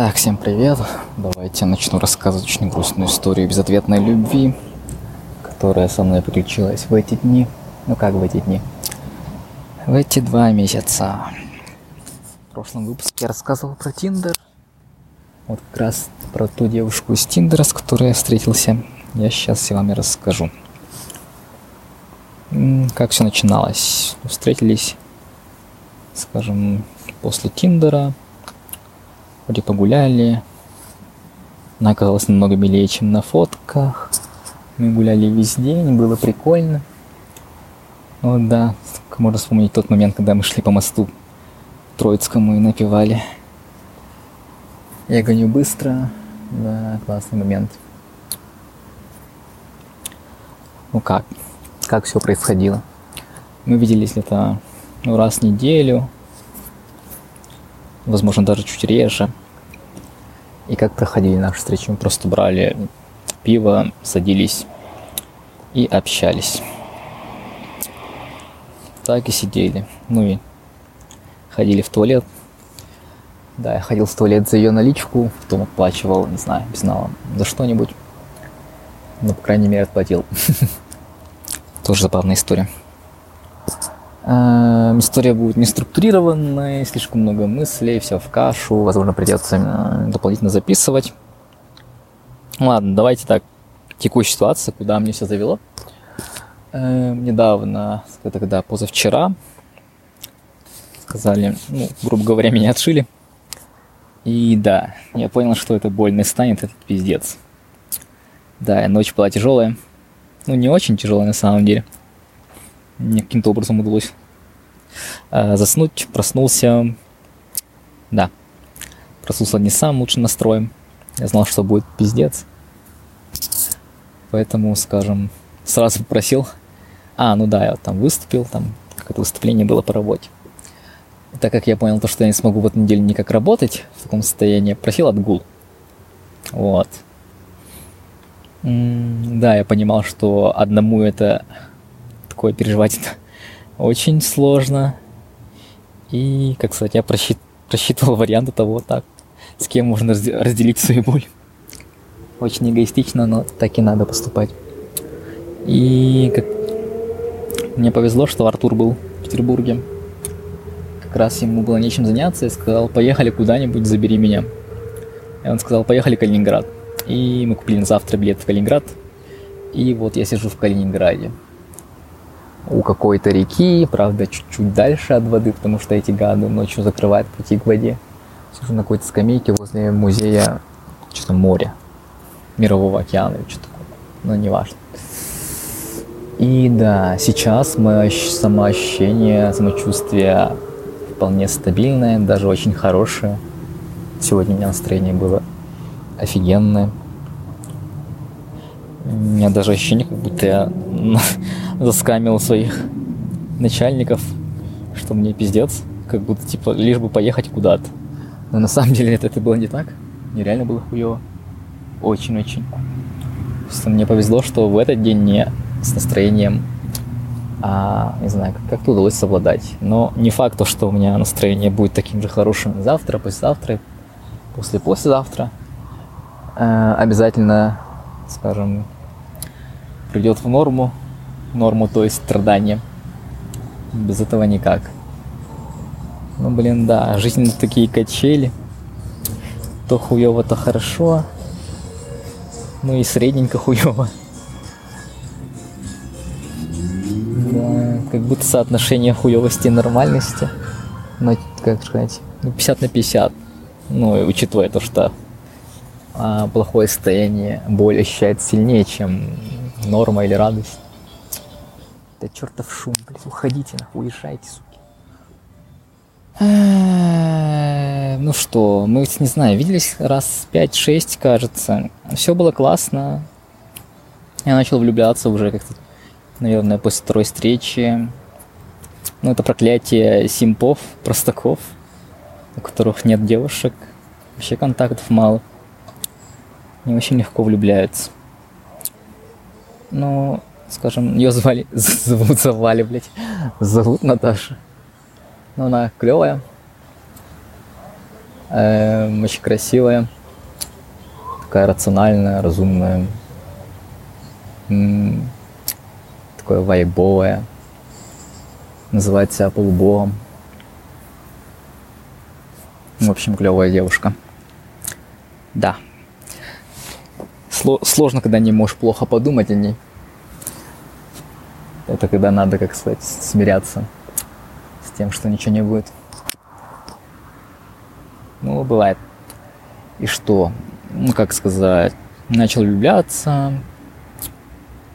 Так, всем привет. Давайте начну рассказывать очень грустную историю безответной любви, которая со мной приключилась в эти дни. Ну как в эти дни? В эти два месяца. В прошлом выпуске я рассказывал про Тиндер. Вот как раз про ту девушку из Тиндера, с которой я встретился. Я сейчас с вами расскажу. Как все начиналось? Встретились, скажем, после Тиндера, вроде погуляли. Она оказалась намного милее, чем на фотках. Мы гуляли весь день, было прикольно. Вот да, можно вспомнить тот момент, когда мы шли по мосту Троицкому и напевали. Я гоню быстро. Да, классный момент. Ну как? Как все происходило? Мы виделись где-то ну, раз в неделю, возможно, даже чуть реже. И как проходили наши встречи? Мы просто брали пиво, садились и общались. Так и сидели. Ну и ходили в туалет. Да, я ходил в туалет за ее наличку, потом оплачивал, не знаю, не знал за что-нибудь. Но, по крайней мере, отплатил. Тоже забавная история. Эм, история будет не структурированной, слишком много мыслей, все в кашу, возможно, придется э, дополнительно записывать. Ладно, давайте так. Текущая ситуация, куда мне все завело. Э, недавно, тогда позавчера, сказали, ну, грубо говоря, меня отшили. И да, я понял, что это больно станет, этот пиздец. Да, ночь была тяжелая. Ну, не очень тяжелая на самом деле мне каким-то образом удалось э, заснуть, проснулся. Да, проснулся не самым лучшим настроем. Я знал, что будет пиздец. Поэтому, скажем, сразу попросил. А, ну да, я там выступил, там какое-то выступление было по работе. И так как я понял то, что я не смогу в эту неделю никак работать в таком состоянии, просил отгул. Вот. М да, я понимал, что одному это такое переживать это очень сложно. И, как сказать, я просчит, просчитывал варианты того, так, с кем можно разделить свою боль. Очень эгоистично, но так и надо поступать. И как... мне повезло, что Артур был в Петербурге. Как раз ему было нечем заняться, и сказал, поехали куда-нибудь, забери меня. И он сказал, поехали в Калининград. И мы купили на завтра билет в Калининград. И вот я сижу в Калининграде у какой-то реки, правда, чуть-чуть дальше от воды, потому что эти гады ночью закрывают пути к воде. Сижу на какой-то скамейке возле музея что-то моря, мирового океана или что-то такое, но не важно. И да, сейчас мое самоощущение, самочувствие вполне стабильное, даже очень хорошее. Сегодня у меня настроение было офигенное. У меня даже ощущение, как будто я заскамил своих начальников, что мне пиздец, как будто, типа, лишь бы поехать куда-то. Но на самом деле это, это было не так. Нереально было хуево. Очень-очень. Просто мне повезло, что в этот день не с настроением, а, не знаю, как-то удалось совладать. Но не факт, то, что у меня настроение будет таким же хорошим завтра, послезавтра, после-послезавтра. Э, обязательно, скажем, придет в норму, норму, то есть страдания. Без этого никак. Ну, блин, да, жизнь такие качели. То хуево, то хорошо. Ну и средненько хуево. Да, как будто соотношение хуевости и нормальности. Ну, как сказать, 50 ну, на 50. Ну, учитывая то, что а, плохое состояние боль ощущает сильнее, чем норма или радость. Да чертов шум, блядь, уходите нахуй, уезжайте, суки. Ну что, мы, не знаю, виделись раз 5-6, кажется. Все было классно. Я начал влюбляться уже как-то, наверное, после второй встречи. Ну, это проклятие симпов, простаков, у которых нет девушек. Вообще контактов мало. Они очень легко влюбляются. Ну, скажем, ее звали, зовут Завали, блядь, зовут Наташа. Но она клевая. Эм, очень красивая, такая рациональная, разумная, такое вайбовое. Называет себя полубогом. В общем, клевая девушка. Да. Сло- сложно, когда не можешь плохо подумать о ней. Это когда надо, как сказать, смиряться с тем, что ничего не будет. Ну, бывает. И что? Ну, как сказать, начал влюбляться,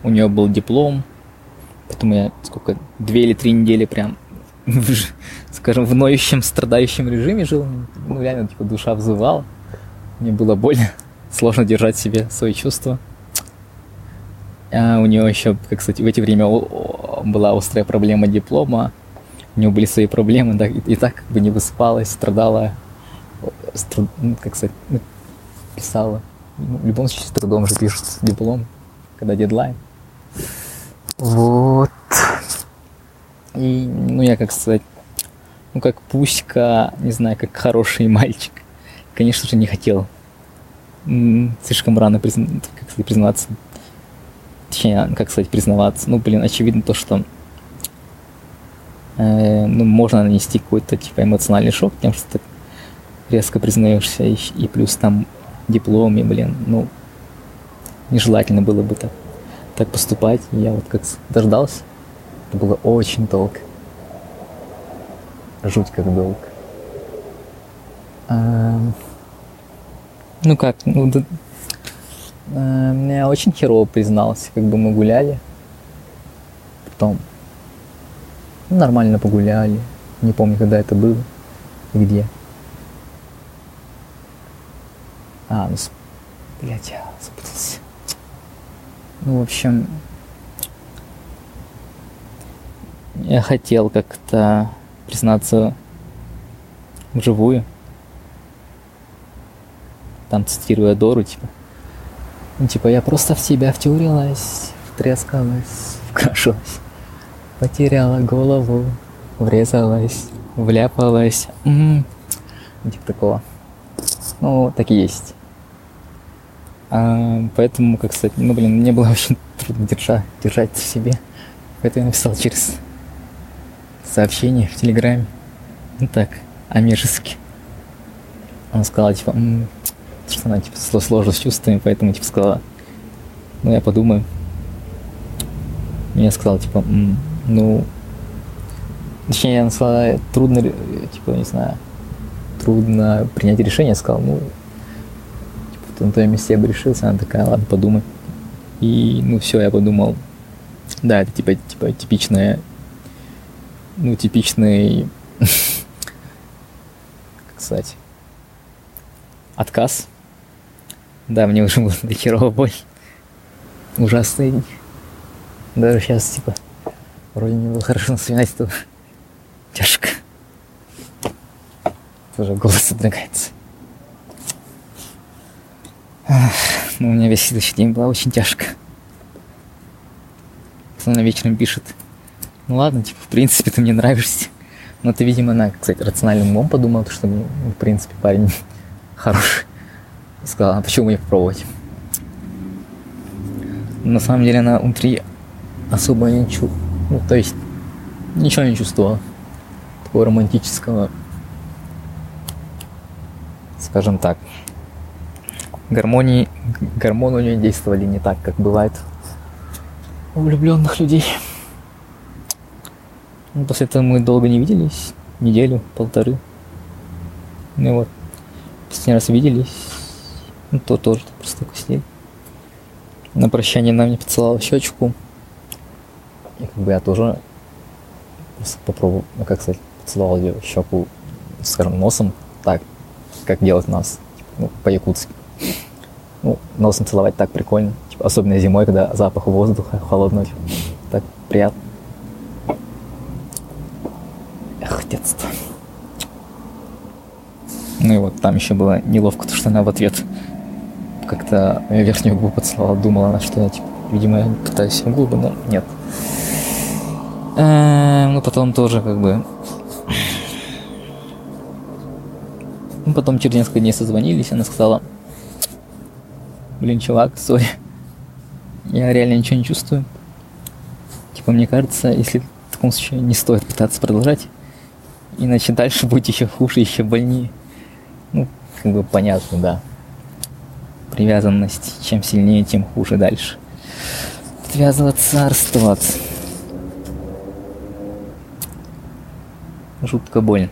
у нее был диплом, потом я сколько, две или три недели прям, скажем, в ноющем, страдающем режиме жил, ну, реально, типа, душа взывала, мне было больно, сложно держать себе свои чувства. А у нее еще, как кстати, в эти время была острая проблема диплома, у нее были свои проблемы, да, и, и так как бы не высыпалась, страдала ну, как сказать, ну, писала. Ну, в любом случае, с трудом же пишут диплом, когда дедлайн. Вот. И, ну, я, как сказать, ну, как пуська, не знаю, как хороший мальчик. Конечно же, не хотел. Слишком рано призна... как сказать, признаваться. Точнее, как сказать, признаваться. Ну, блин, очевидно то, что э, ну, можно нанести какой-то, типа, эмоциональный шок тем, что ты резко признаешься, и, и плюс там диплом, и, блин, ну, нежелательно было бы так, так поступать. Я вот как дождался, это было очень долго. Жуть как долго. А, ну как, ну, а, меня очень херово признался, как бы мы гуляли. Потом ну, нормально погуляли. Не помню, когда это было и где. А, ну, блядь, я запутался. Ну, в общем, я хотел как-то признаться вживую. Там цитируя Дору, типа. Ну, типа, я просто в тебя втюрилась, втрескалась, вкрашилась, потеряла голову, врезалась, вляпалась. М-м-м. Типа такого. Ну, так и есть. А, поэтому, как сказать, ну, блин, мне было очень трудно держать, держать в себе. Поэтому я написал через сообщение в Телеграме. Ну так, амежески. Она сказала, типа, что она, типа, сложно с чувствами, поэтому, типа, сказала, ну, я подумаю. Я сказал, типа, м-м, ну, точнее, я сказала, трудно, типа, не знаю, трудно принять решение, сказал, ну, типа, на твоем месте я бы решился, она такая, ладно, подумай. И, ну, все, я подумал, да, это типа, типа типичная, ну, типичный, как сказать, отказ. Да, мне уже было до херова боль. Ужасный. Даже сейчас, типа, вроде не было хорошо вспоминать, то тяжко. Тоже голос содрогается. Ну, у меня весь следующий день была очень тяжко. Она вечером пишет, ну ладно, типа, в принципе, ты мне нравишься. Но ты, видимо, она, кстати, рациональным умом подумала, что, ну, в принципе, парень хороший. Сказала, почему мне попробовать? На самом деле она внутри особо не чувствовала. Ну, то есть, ничего не чувствовала. Такого романтического скажем так, гармонии, гормоны у нее действовали не так, как бывает у влюбленных людей. Ну, после этого мы долго не виделись, неделю, полторы. Ну вот, последний раз виделись, ну то тоже просто сидели. На прощание она мне поцеловала щечку. И как бы я тоже просто попробовал, ну как сказать, поцеловал ее щеку, скажем, носом, так, как делать нас, типа, ну, по-якутски. Ну, носом целовать так прикольно. Типа, особенно зимой, когда запах воздуха холодного. Типа, так приятно. Эх, детство. Ну и вот там еще было неловко, то что она в ответ как-то верхнюю губу поцеловала, думала что я, типа, видимо, я пытаюсь губы, но нет. Эм, ну, потом тоже, как бы, Мы потом через несколько дней созвонились, она сказала, блин, чувак, сори, я реально ничего не чувствую. Типа, мне кажется, если в таком случае не стоит пытаться продолжать, иначе дальше будет еще хуже, еще больнее. Ну, как бы понятно, да. Привязанность, чем сильнее, тем хуже дальше. Отвязываться, расставаться. Жутко больно.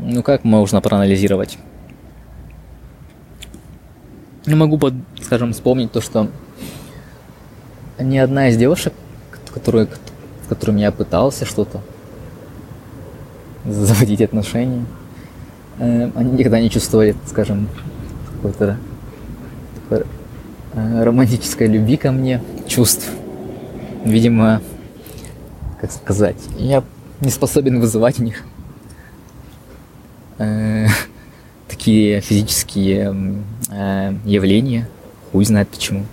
Ну как можно проанализировать? Не могу, скажем, вспомнить то, что ни одна из девушек, которые, с которыми я пытался что-то заводить отношения, э, они никогда не чувствовали, скажем, какой-то такой э, романтической любви ко мне, чувств. Видимо, как сказать, я не способен вызывать у них э, такие физические явления. Хуй знает почему.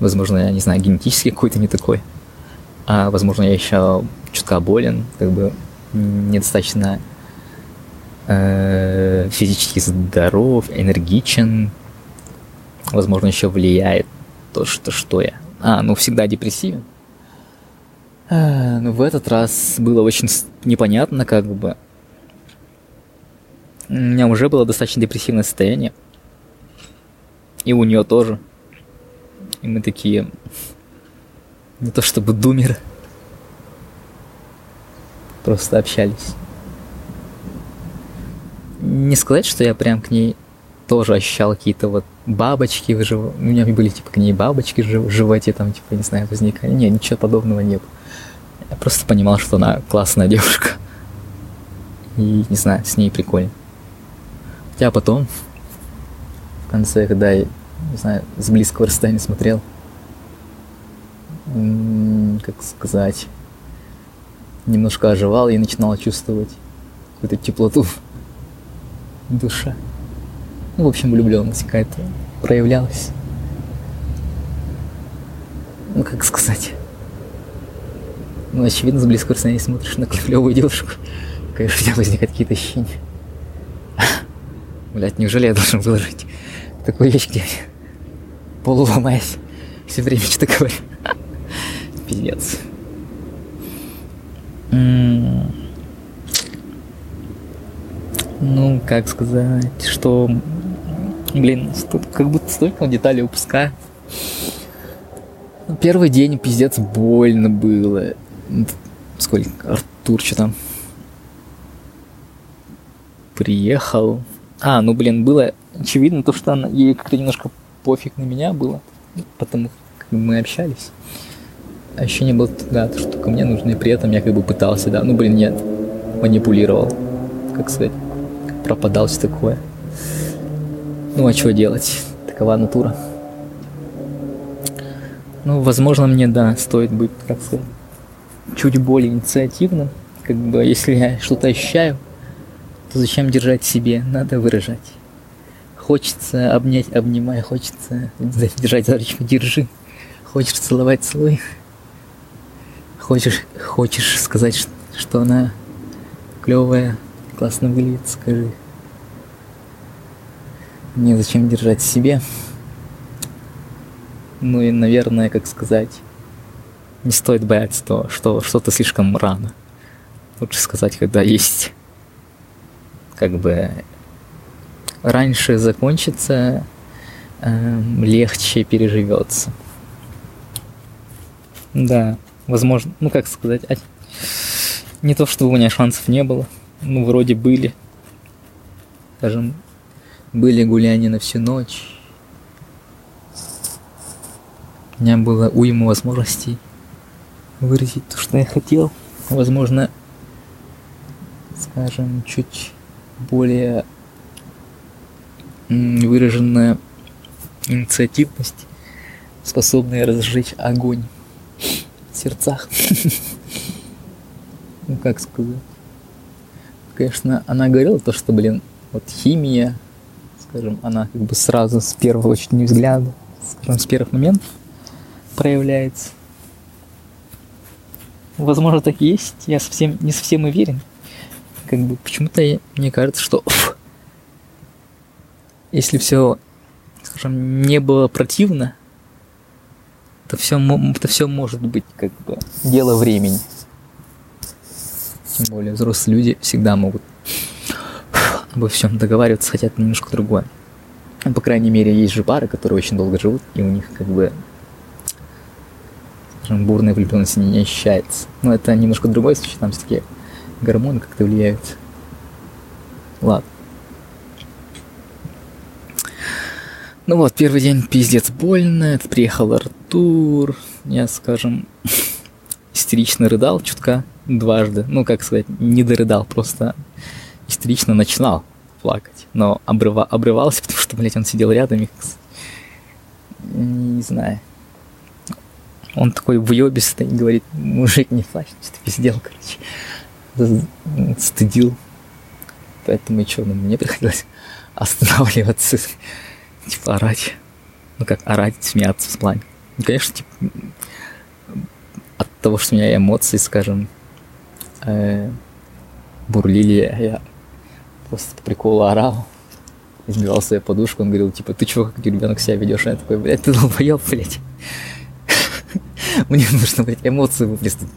Возможно, я не знаю, генетически какой-то не такой. А возможно, я еще чутка болен, как бы недостаточно э, физически здоров, энергичен. Возможно, еще влияет то, что, что я. А, ну всегда депрессивен. А, ну в этот раз было очень непонятно, как бы. У меня уже было достаточно депрессивное состояние. И у нее тоже. И мы такие... Не то чтобы думеры. Просто общались. Не сказать, что я прям к ней тоже ощущал какие-то вот бабочки в животе. У меня были типа к ней бабочки в животе, там, типа, не знаю, возникали. Не, ничего подобного нет. Я просто понимал, что она классная девушка. И, не знаю, с ней прикольно. Хотя потом, в конце, когда я, не знаю, с близкого расстояния смотрел, как сказать, немножко оживал и начинал чувствовать какую-то теплоту в душе. Ну, в общем, влюбленность какая-то проявлялась. Ну, как сказать. Ну, очевидно, с близкого расстояния смотришь на клевую девушку. Конечно, у тебя возникают какие-то ощущения. Блять, неужели я должен выложить такую вещь, где полуломаясь все время что-то говорю? Пиздец. Ну, как сказать, что... Блин, тут как будто столько деталей упускаю. Первый день пиздец больно было. Сколько? Артур что там? Приехал. А, ну блин, было очевидно то, что она, ей как-то немножко пофиг на меня было. Потому как мы общались. А еще не было, да, то, что ко мне нужно, и при этом я как бы пытался, да, ну блин, нет, манипулировал, как сказать, пропадал все такое. Ну а что делать? Такова натура. Ну, возможно, мне, да, стоит быть, как сказать, чуть более инициативным. Как бы, если я что-то ощущаю, то зачем держать себе? Надо выражать. Хочется обнять, обнимай, хочется держать ручку, держи. Хочешь целовать, целуй. Хочешь, хочешь сказать, что она клевая, классно выглядит, скажи. Не зачем держать в себе. Ну и, наверное, как сказать, не стоит бояться того, что что-то слишком рано. Лучше сказать, когда есть как бы раньше закончится, э, легче переживется. Да, возможно, ну как сказать, не то, чтобы у меня шансов не было, ну вроде были. Скажем, были гуляния на всю ночь. У меня было уйма возможностей выразить то, что я хотел. Возможно, скажем, чуть более выраженная инициативность, способная разжечь огонь сердцах. Ну, как сказать. Конечно, она говорила то, что, блин, вот химия, скажем, она как бы сразу с первого очень взгляда, скажем, с первых моментов проявляется. возможно, так и есть. Я совсем не совсем уверен. Как бы почему-то мне кажется, что если все, скажем, не было противно, то все, то все может быть как бы дело времени. Тем более взрослые люди всегда могут обо всем договариваться, хотя это немножко другое. По крайней мере, есть же пары, которые очень долго живут, и у них как бы скажем, бурная влюбленность не ощущается. Но это немножко другой случай, там все-таки гормоны как-то влияют. Ладно. Ну вот, первый день пиздец больно, это приехал Артур, я, скажем, истерично рыдал чутка дважды. Ну, как сказать, не дорыдал, просто истерично начинал плакать. Но обрыва, обрывался, потому что, блядь, он сидел рядом и... Не знаю. Он такой въебистый говорит, мужик, не плачь, что пиздел, короче. Стыдил. Поэтому и что, ну, мне приходилось останавливаться, типа орать. Ну как орать, смеяться в плане. Конечно, типа, от того, что у меня эмоции, скажем, э, бурлили, я просто по приколу орал, избивал свою подушку, он говорил, типа, ты чего, как ребенок себя ведешь? Я такой, блядь, ты долбоеб, блядь. Мне нужно, блядь, эмоции выплеснуть.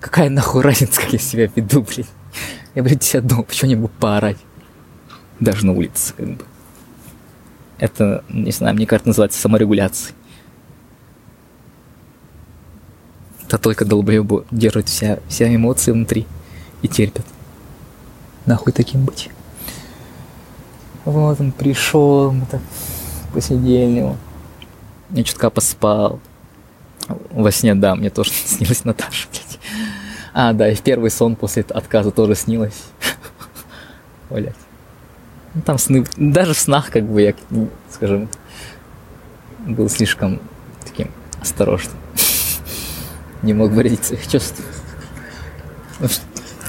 Какая нахуй разница, как я себя веду, блядь. Я, блядь, себя дома, почему не могу поорать? Даже на улице, как бы. Это, не знаю, мне кажется, называется саморегуляцией. Это только долбоебы держат вся, вся эмоции внутри и терпят. Нахуй таким быть. Вот он пришел, мы так посидели. Я чутка поспал. Во сне, да, мне тоже снилась Наташа, блядь. А, да, и в первый сон после отказа тоже снилось. Блядь. Ну, там сны, даже в снах, как бы, я, скажем, был слишком таким осторожным. Не мог выразить своих чувств.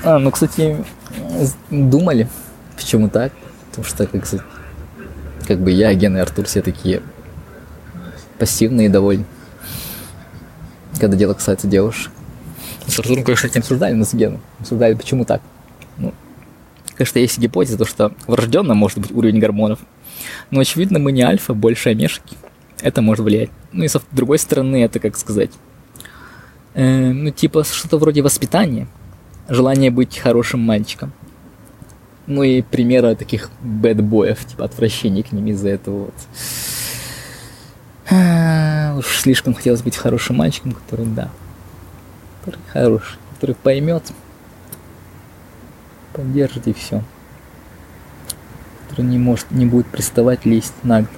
А, ну, кстати, думали, почему так. Потому что, как, как бы я, Ген и Артур все такие пассивные и довольны когда дело касается девушек. С Артуром, конечно, не обсуждали, но с Геном обсуждали, почему так. Ну, конечно, есть гипотеза, то, что врожденно может быть уровень гормонов. Но, очевидно, мы не альфа, больше омешки. Это может влиять. Ну и с другой стороны, это, как сказать, э, ну, типа, что-то вроде воспитания. Желание быть хорошим мальчиком. Ну и примеры таких бэтбоев, типа отвращения к ним из-за этого вот. А, уж слишком хотелось быть хорошим мальчиком, который, да, который хороший, который поймет, поддержит и все. Который не может, не будет приставать, лезть нагло.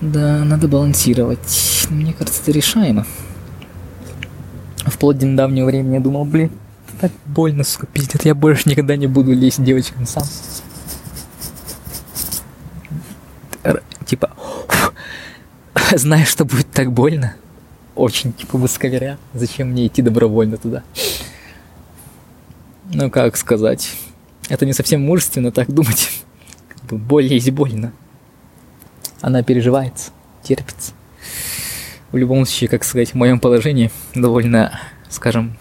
Да, надо балансировать. Мне кажется, это решаемо. Вплоть до недавнего времени я думал, блин, так больно, сука, пиздец, я больше никогда не буду лезть девочкам сам. Типа, Знаешь, что будет так больно. Очень, типа, высоковеря. Зачем мне идти добровольно туда? Ну, как сказать. Это не совсем мужественно так думать. Как бы боль есть больно. Она переживается, терпится. В любом случае, как сказать, в моем положении довольно, скажем,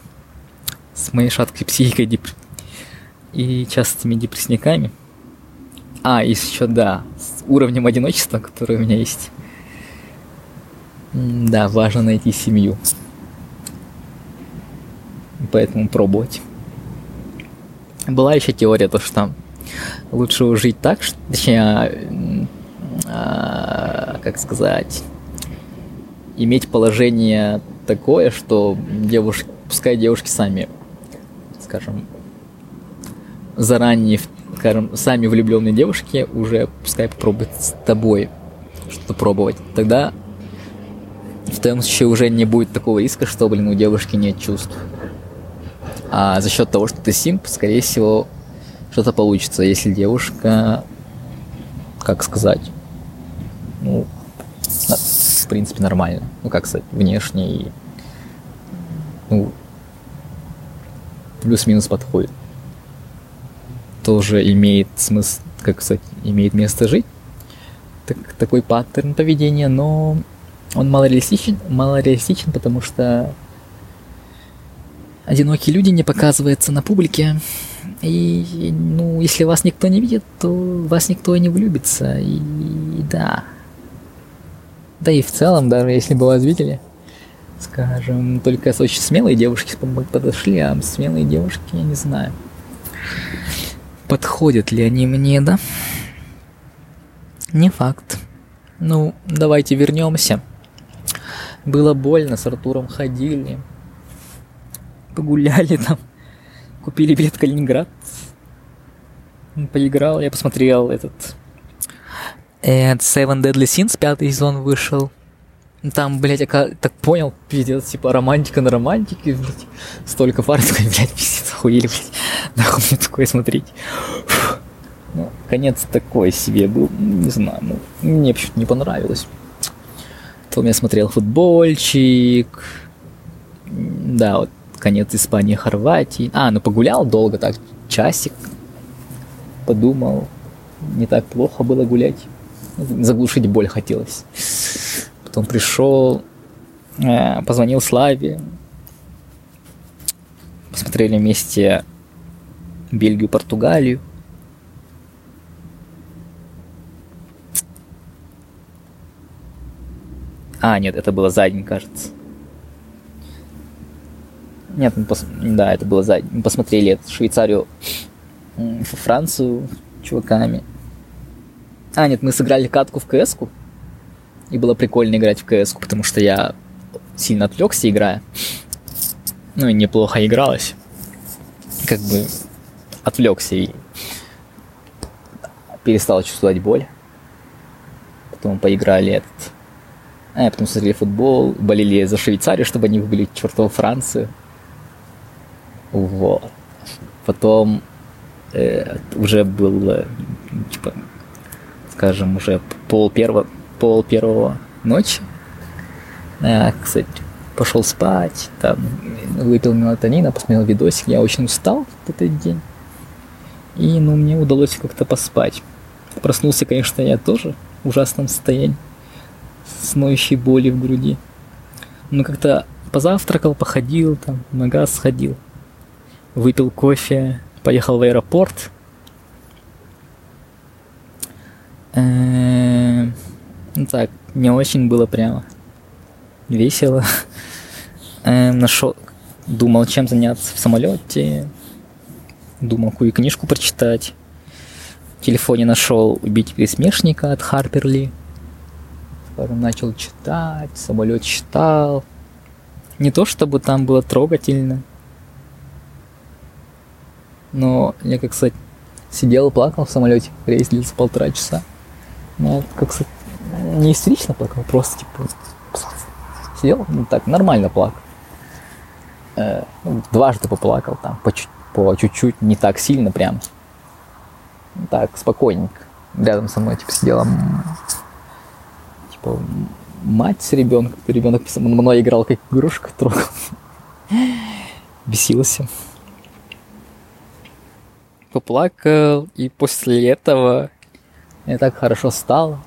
с моей шаткой психикой деп... и частыми депрессниками. А, и еще, да, с уровнем одиночества, который у меня есть. Да, важно найти семью. Поэтому пробовать. Была еще теория, то что лучше жить так, что, точнее, а, как сказать, иметь положение такое, что девушки, пускай девушки сами, скажем, заранее, скажем, сами влюбленные девушки уже пускай попробуют с тобой что-то пробовать. Тогда в том случае уже не будет такого риска, что, блин, у девушки нет чувств. А за счет того, что ты симп, скорее всего, что-то получится, если девушка, как сказать, ну, принципе, нормально. Ну, как сказать, внешне и, ну, плюс-минус подходит. Тоже имеет смысл, как сказать, имеет место жить. Так, такой паттерн поведения, но он малореалистичен, малореалистичен, потому что одинокие люди не показываются на публике. И, ну, если вас никто не видит, то вас никто и не влюбится. И, и да. Да и в целом, даже если бы вас видели, скажем, только очень смелые девушки подошли, а смелые девушки, я не знаю, подходят ли они мне, да? Не факт. Ну, давайте вернемся. Было больно, с Артуром ходили, погуляли там, купили билет в Калининград. Поиграл, я посмотрел этот And Seven Deadly Sins, пятый сезон вышел. Там, блядь, я так понял, пиздец, типа романтика на романтике, блядь. Столько пар, такой, блядь, пиздец, охуели, блядь. Нахуй мне такое смотреть. Фу. Ну, конец такой себе был, не знаю, ну, мне почему-то не понравилось. Потом я смотрел футбольчик. Да, вот конец Испании, Хорватии. А, ну погулял долго так, часик. Подумал, не так плохо было гулять. Заглушить боль хотелось. Потом пришел, э, позвонил Славе. Посмотрели вместе Бельгию, Португалию. А, нет, это было за день, кажется. Нет, мы пос... да, это было за день. Мы посмотрели Швейцарию, Францию чуваками. А, нет, мы сыграли катку в кс -ку. И было прикольно играть в кс потому что я сильно отвлекся, играя. Ну и неплохо игралось. Как бы отвлекся и перестал чувствовать боль. Потом поиграли этот... А, потом смотрели футбол, болели за Швейцарию, чтобы они выбили чертову Францию. Вот. Потом э, уже был, типа, скажем, уже пол первого, пол первого ночи. Я, кстати, пошел спать, там, выпил мелатонина, посмотрел видосик. Я очень устал в этот день. И, ну, мне удалось как-то поспать. Проснулся, конечно, я тоже в ужасном состоянии, с ноющей боли в груди. Но как-то позавтракал, походил, там, магаз сходил, выпил кофе, поехал в аэропорт, Эм, ну так, не очень было прямо весело. Эм, нашел, думал, чем заняться в самолете. Думал, какую книжку прочитать. В телефоне нашел «Убить пересмешника» от Харперли. Скажем, начал читать, самолет читал. Не то, чтобы там было трогательно. Но я, как сказать, сидел плакал в самолете. Рейс длился полтора часа. Ну, как не истерично плакал, просто типа сидел, ну так, нормально плакал. Э, ну, дважды поплакал там, по, чуть, по чуть-чуть, не так сильно прям. Ну, так, спокойненько. Рядом со мной, типа, сидела типа, мать с ребенком. Ребенок мной играл как игрушка, трогал. Бесился. Поплакал, и после этого мне так хорошо стало.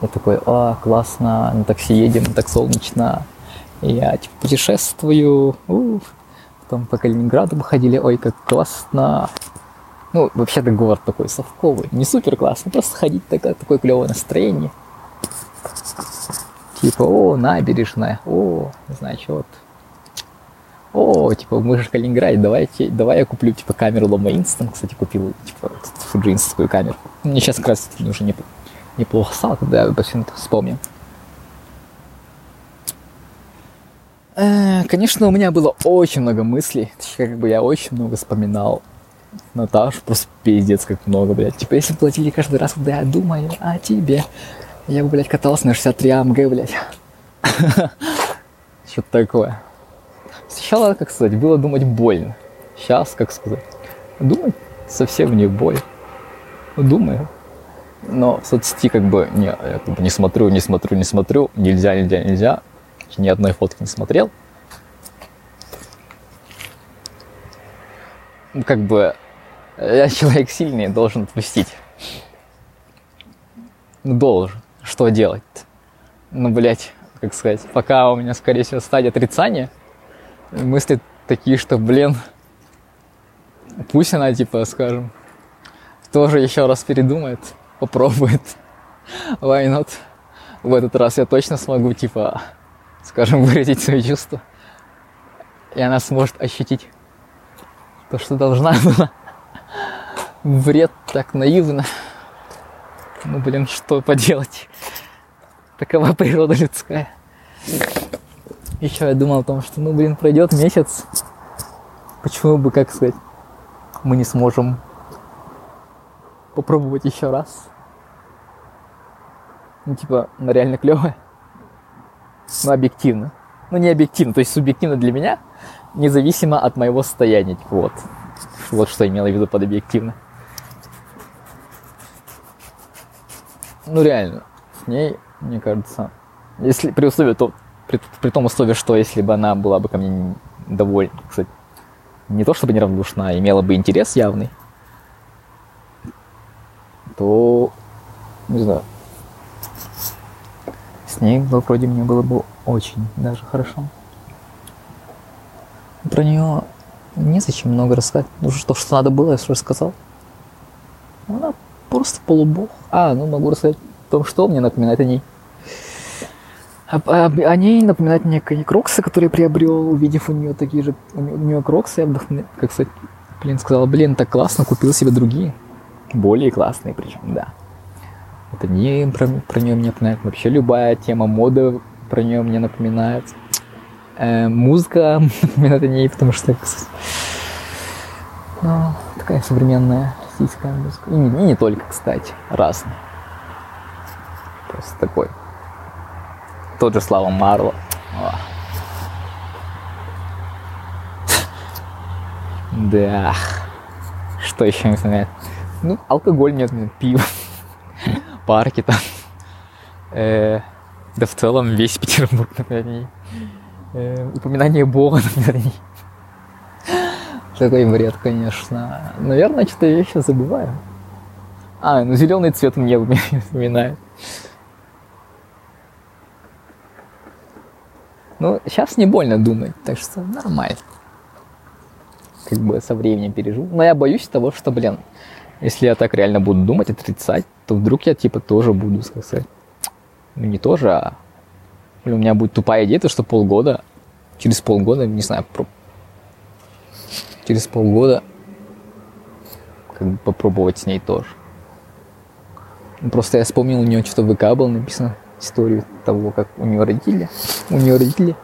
Я такой, а, классно, на такси едем, так солнечно. Я типа путешествую. Уф. Потом по Калининграду мы ходили, ой, как классно. Ну, вообще-то город такой совковый. Не супер классно, просто ходить такое, такое клевое настроение. Типа, о, набережная, о, что вот о, типа, мы же в Калининграде, давайте, давай я куплю, типа, камеру Loma Instant, кстати, купил, типа, фуджинскую камеру. Мне сейчас как раз уже не, неплохо стало, когда я все это вспомнил. Э, конечно, у меня было очень много мыслей, как бы я очень много вспоминал Наташу, просто пиздец как много, блядь. Типа, если платили каждый раз, когда я думаю о тебе, я бы, блядь, катался на 63 АМГ, блядь. Что-то такое. Сначала, как сказать, было думать больно. Сейчас, как сказать, думать совсем не боль. Думаю. Но в соцсети как бы не, я как бы не смотрю, не смотрю, не смотрю. Нельзя, нельзя, нельзя. Ни одной фотки не смотрел. Как бы я человек сильный, должен отпустить. Ну, должен. Что делать -то? Ну, блядь, как сказать, пока у меня, скорее всего, стадия отрицания – мысли такие, что, блин, пусть она, типа, скажем, тоже еще раз передумает, попробует. Why not? В этот раз я точно смогу, типа, скажем, выразить свои чувства. И она сможет ощутить то, что должна была. Бред так наивно. Ну, блин, что поделать? Такова природа людская. Еще я думал о том, что, ну, блин, пройдет месяц. Почему бы, как сказать, мы не сможем попробовать еще раз? Ну, типа, она реально клевая. Ну, объективно. Ну, не объективно, то есть субъективно для меня, независимо от моего состояния. Типа, вот. Вот что я имела в виду под объективно. Ну, реально, с ней, мне кажется, если при условии, то при, при том условии, что если бы она была бы ко мне довольна, кстати, не то чтобы неравнодушна, а имела бы интерес явный, то, не знаю, с ней вроде мне было бы очень даже хорошо. Про нее незачем много рассказать. Ну, то, что надо было, я уже рассказал. Она просто полубог. А, ну могу рассказать о том, что мне напоминает о ней. О, ней напоминает мне кроксы, которые приобрел, увидев у нее такие же, у нее, кроксы, я вдохновен, как сказать, блин, сказал, блин, так классно, купил себе другие, более классные причем, да. Это не про, про нее мне напоминает, вообще любая тема моды про нее мне напоминает. Э, музыка напоминает о ней, потому что ну, такая современная российская музыка. И не, не только, кстати, разная. Просто такой. Тот же Слава Марло. Да. Что еще мне Ну, алкоголь нет, пиво. Парки там. Э, да в целом весь Петербург, например, э, упоминание Бога, например, такой бред, конечно. Наверное, что-то я сейчас забываю. А, ну зеленый цвет мне вспоминает. Ну, сейчас не больно думать, так что нормально. Как бы со временем переживу. Но я боюсь того, что, блин, если я так реально буду думать, отрицать, то вдруг я типа тоже буду, сказать, ну не тоже, а у меня будет тупая идея, то что полгода, через полгода, не знаю, про... через полгода как бы попробовать с ней тоже. Просто я вспомнил, у нее что-то в ВК было написано, историю того, как у нее родители, у нее родители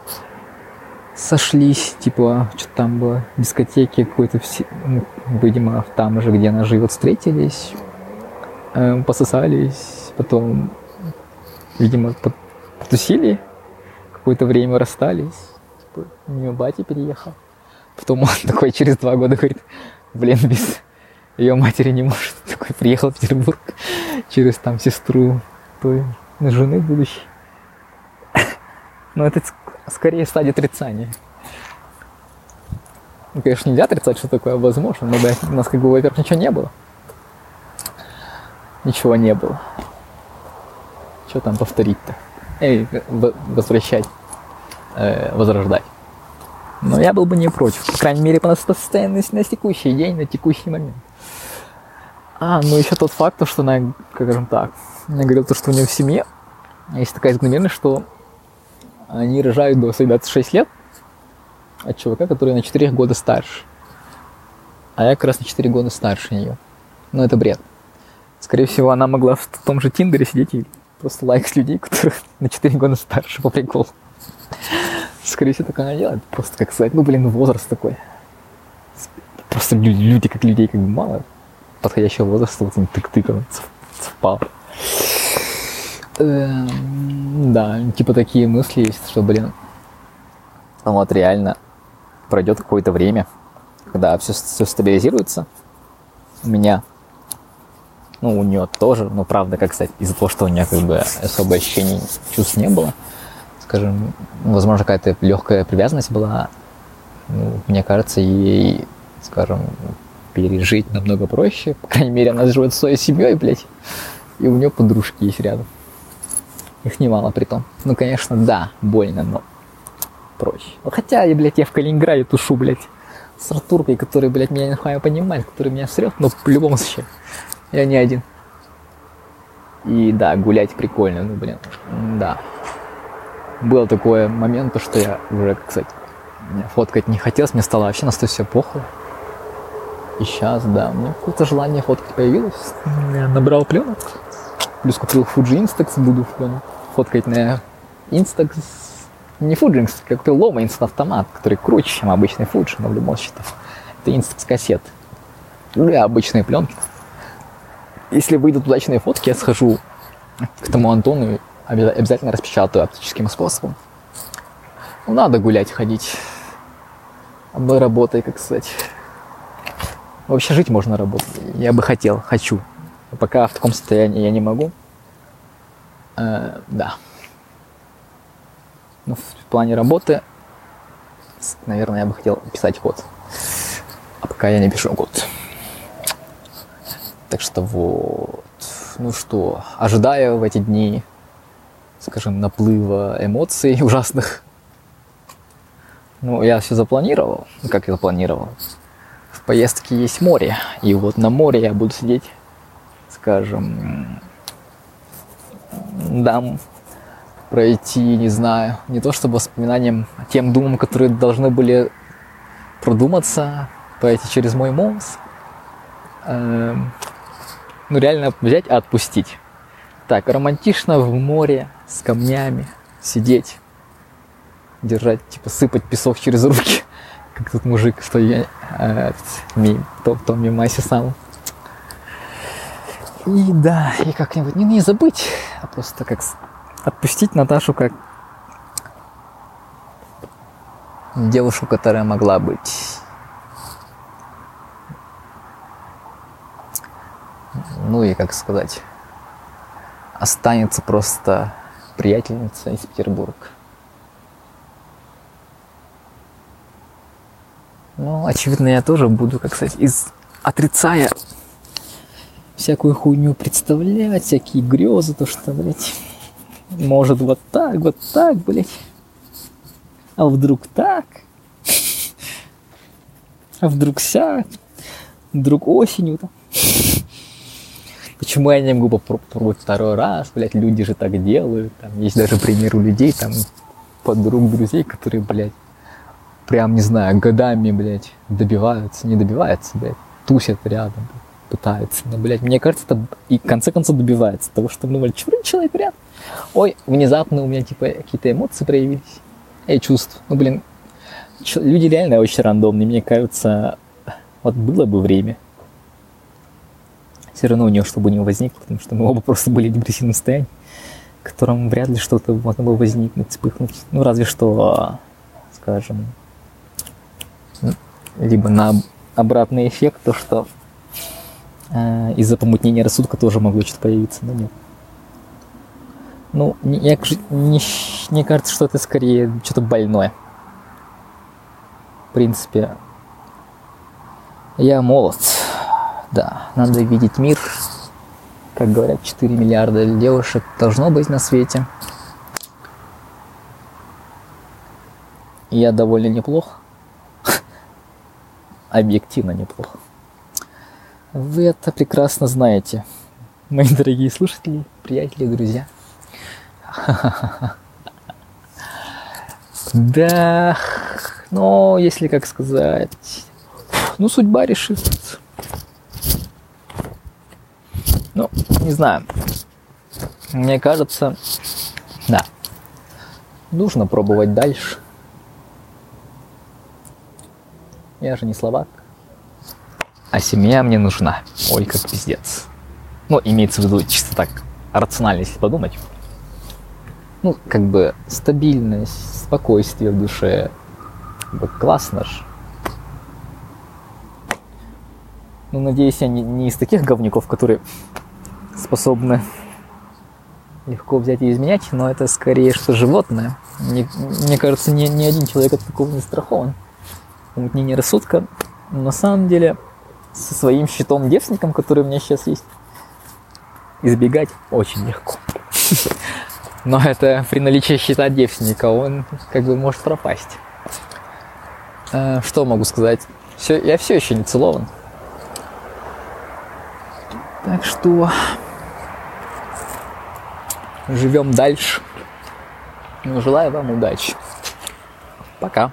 сошлись, типа, что там было, дискотеки какой-то, ну, видимо, там же, где она живет, встретились, э, пососались, потом, видимо, потусили, какое-то время расстались, типа, у нее батя переехал. Потом он такой через два года говорит, блин, без ее матери не может. Такой приехал в Петербург через там сестру той жены будущей. Но это скорее стадия отрицания. Ну, конечно, нельзя отрицать, что такое возможно, но да, у нас как бы, во-первых, ничего не было. Ничего не было. Что там повторить-то? Эй, возвращать, э, возрождать. Но я был бы не против, по крайней мере, по состоянию на текущий день, на текущий момент. А, ну еще тот факт, что она, скажем так, я говорил, то, что у нее в семье есть такая закономерность, что они рожают до своих 26 лет от чувака, который на 4 года старше. А я как раз на 4 года старше нее. Но ну, это бред. Скорее всего, она могла в том же Тиндере сидеть и просто лайкать людей, которые на 4 года старше по приколу. Скорее всего, так она делает. Просто, как сказать, ну, блин, возраст такой. Просто люди, как людей как бы мало. Подходящего возраста вот он тык-тык совпал. Эм, да, типа такие мысли есть, что, блин, вот реально пройдет какое-то время, когда все, все стабилизируется у меня, ну, у нее тоже, но правда, как сказать, из-за того, что у нее как бы особо ощущений чувств не было, скажем, возможно, какая-то легкая привязанность была, ну, мне кажется, ей, скажем, пережить намного проще. По крайней мере, она живет своей семьей, блядь, и у нее подружки есть рядом. Их немало при том. Ну, конечно, да, больно, но проще. Ну, хотя, и, блядь, я в Калининграде тушу, блядь, с Артуркой, который, блядь, меня нихуя понимает, который меня срет, но в любом случае, я не один. И да, гулять прикольно, ну, блин, да. Было такое момент, что я уже, кстати, фоткать не хотелось, мне стало вообще на все похуй. И сейчас, да, у меня какое-то желание фоткать появилось. Я набрал пленок. Плюс купил Fuji Instax, буду фоткать на Instax. Не Fuji Instax, я купил Loma Instant автомат, который круче, чем обычный Fuji, но в любом случае это Instax кассет. Для обычные пленки. Если выйдут удачные фотки, я схожу к тому Антону и обязательно распечатаю оптическим способом. Ну, надо гулять, ходить. Одной работой, как сказать. Вообще жить можно работать. Я бы хотел, хочу. Пока в таком состоянии я не могу. Э, да. Ну, в плане работы, наверное, я бы хотел писать код. А пока я не пишу код. Так что вот. Ну что, ожидаю в эти дни, скажем, наплыва эмоций ужасных. Ну, я все запланировал. Как я запланировал? В поездке есть море. И вот на море я буду сидеть, скажем, дам пройти, не знаю, не то чтобы воспоминанием, а тем думам, которые должны были продуматься, пройти через мой мозг. Эм, ну, реально взять и отпустить. Так, романтично в море с камнями сидеть, держать, типа сыпать песок через руки, как тут мужик в той, э, ми, то, в том мимасе сам. И да, и как-нибудь не, не забыть, а просто как отпустить Наташу как девушку, которая могла быть ну и, как сказать, останется просто приятельница из Петербурга. Ну, очевидно, я тоже буду, как сказать, из отрицая всякую хуйню представлять, всякие грезы, то что, блядь, может вот так, вот так, блядь. А вдруг так? А вдруг сяк? Вдруг осенью там? Почему я не могу попробовать второй раз? Блядь, люди же так делают. Там есть даже пример у людей, там, подруг, друзей, которые, блядь, прям, не знаю, годами, блядь, добиваются, не добиваются, блядь, тусят рядом, блядь, пытаются. Но, блядь, мне кажется, это и в конце концов добивается того, что, ну, блядь, чё, человек рядом? Ой, внезапно у меня, типа, какие-то эмоции проявились. И чувств. Ну, блин, люди реально очень рандомные. Мне кажется, вот было бы время, все равно у нее чтобы не возникло, потому что мы оба просто были в депрессивном состоянии, в котором вряд ли что-то можно было возникнуть, вспыхнуть. Ну, разве что, скажем, либо на обратный эффект, то, что из-за помутнения рассудка тоже могло что-то появиться, но нет. Ну, я, не, мне кажется, что это скорее что-то больное. В принципе, я молод, да, надо видеть мир. Как говорят, 4 миллиарда девушек должно быть на свете. Я довольно неплох. Объективно неплох. Вы это прекрасно знаете, мои дорогие слушатели, приятели, друзья. Да, но если как сказать, ну судьба решит. Ну, не знаю. Мне кажется, да, нужно пробовать дальше. Я же не словак. А семья мне нужна. Ой, как пиздец. Ну, имеется в виду чисто так, рационально, если подумать. Ну, как бы стабильность, спокойствие в душе. Как бы классно же. Ну, надеюсь, я не, не из таких говнюков, которые способны легко взять и изменять, но это скорее что животное. Мне, мне кажется, ни, ни один человек от такого не страхован. Помутнение рассудка на самом деле со своим щитом девственником, который у меня сейчас есть, избегать очень легко. Но это при наличии счета девственника он как бы может пропасть. Э, что могу сказать? Все, я все еще не целован. Так что живем дальше. Ну, желаю вам удачи. Пока.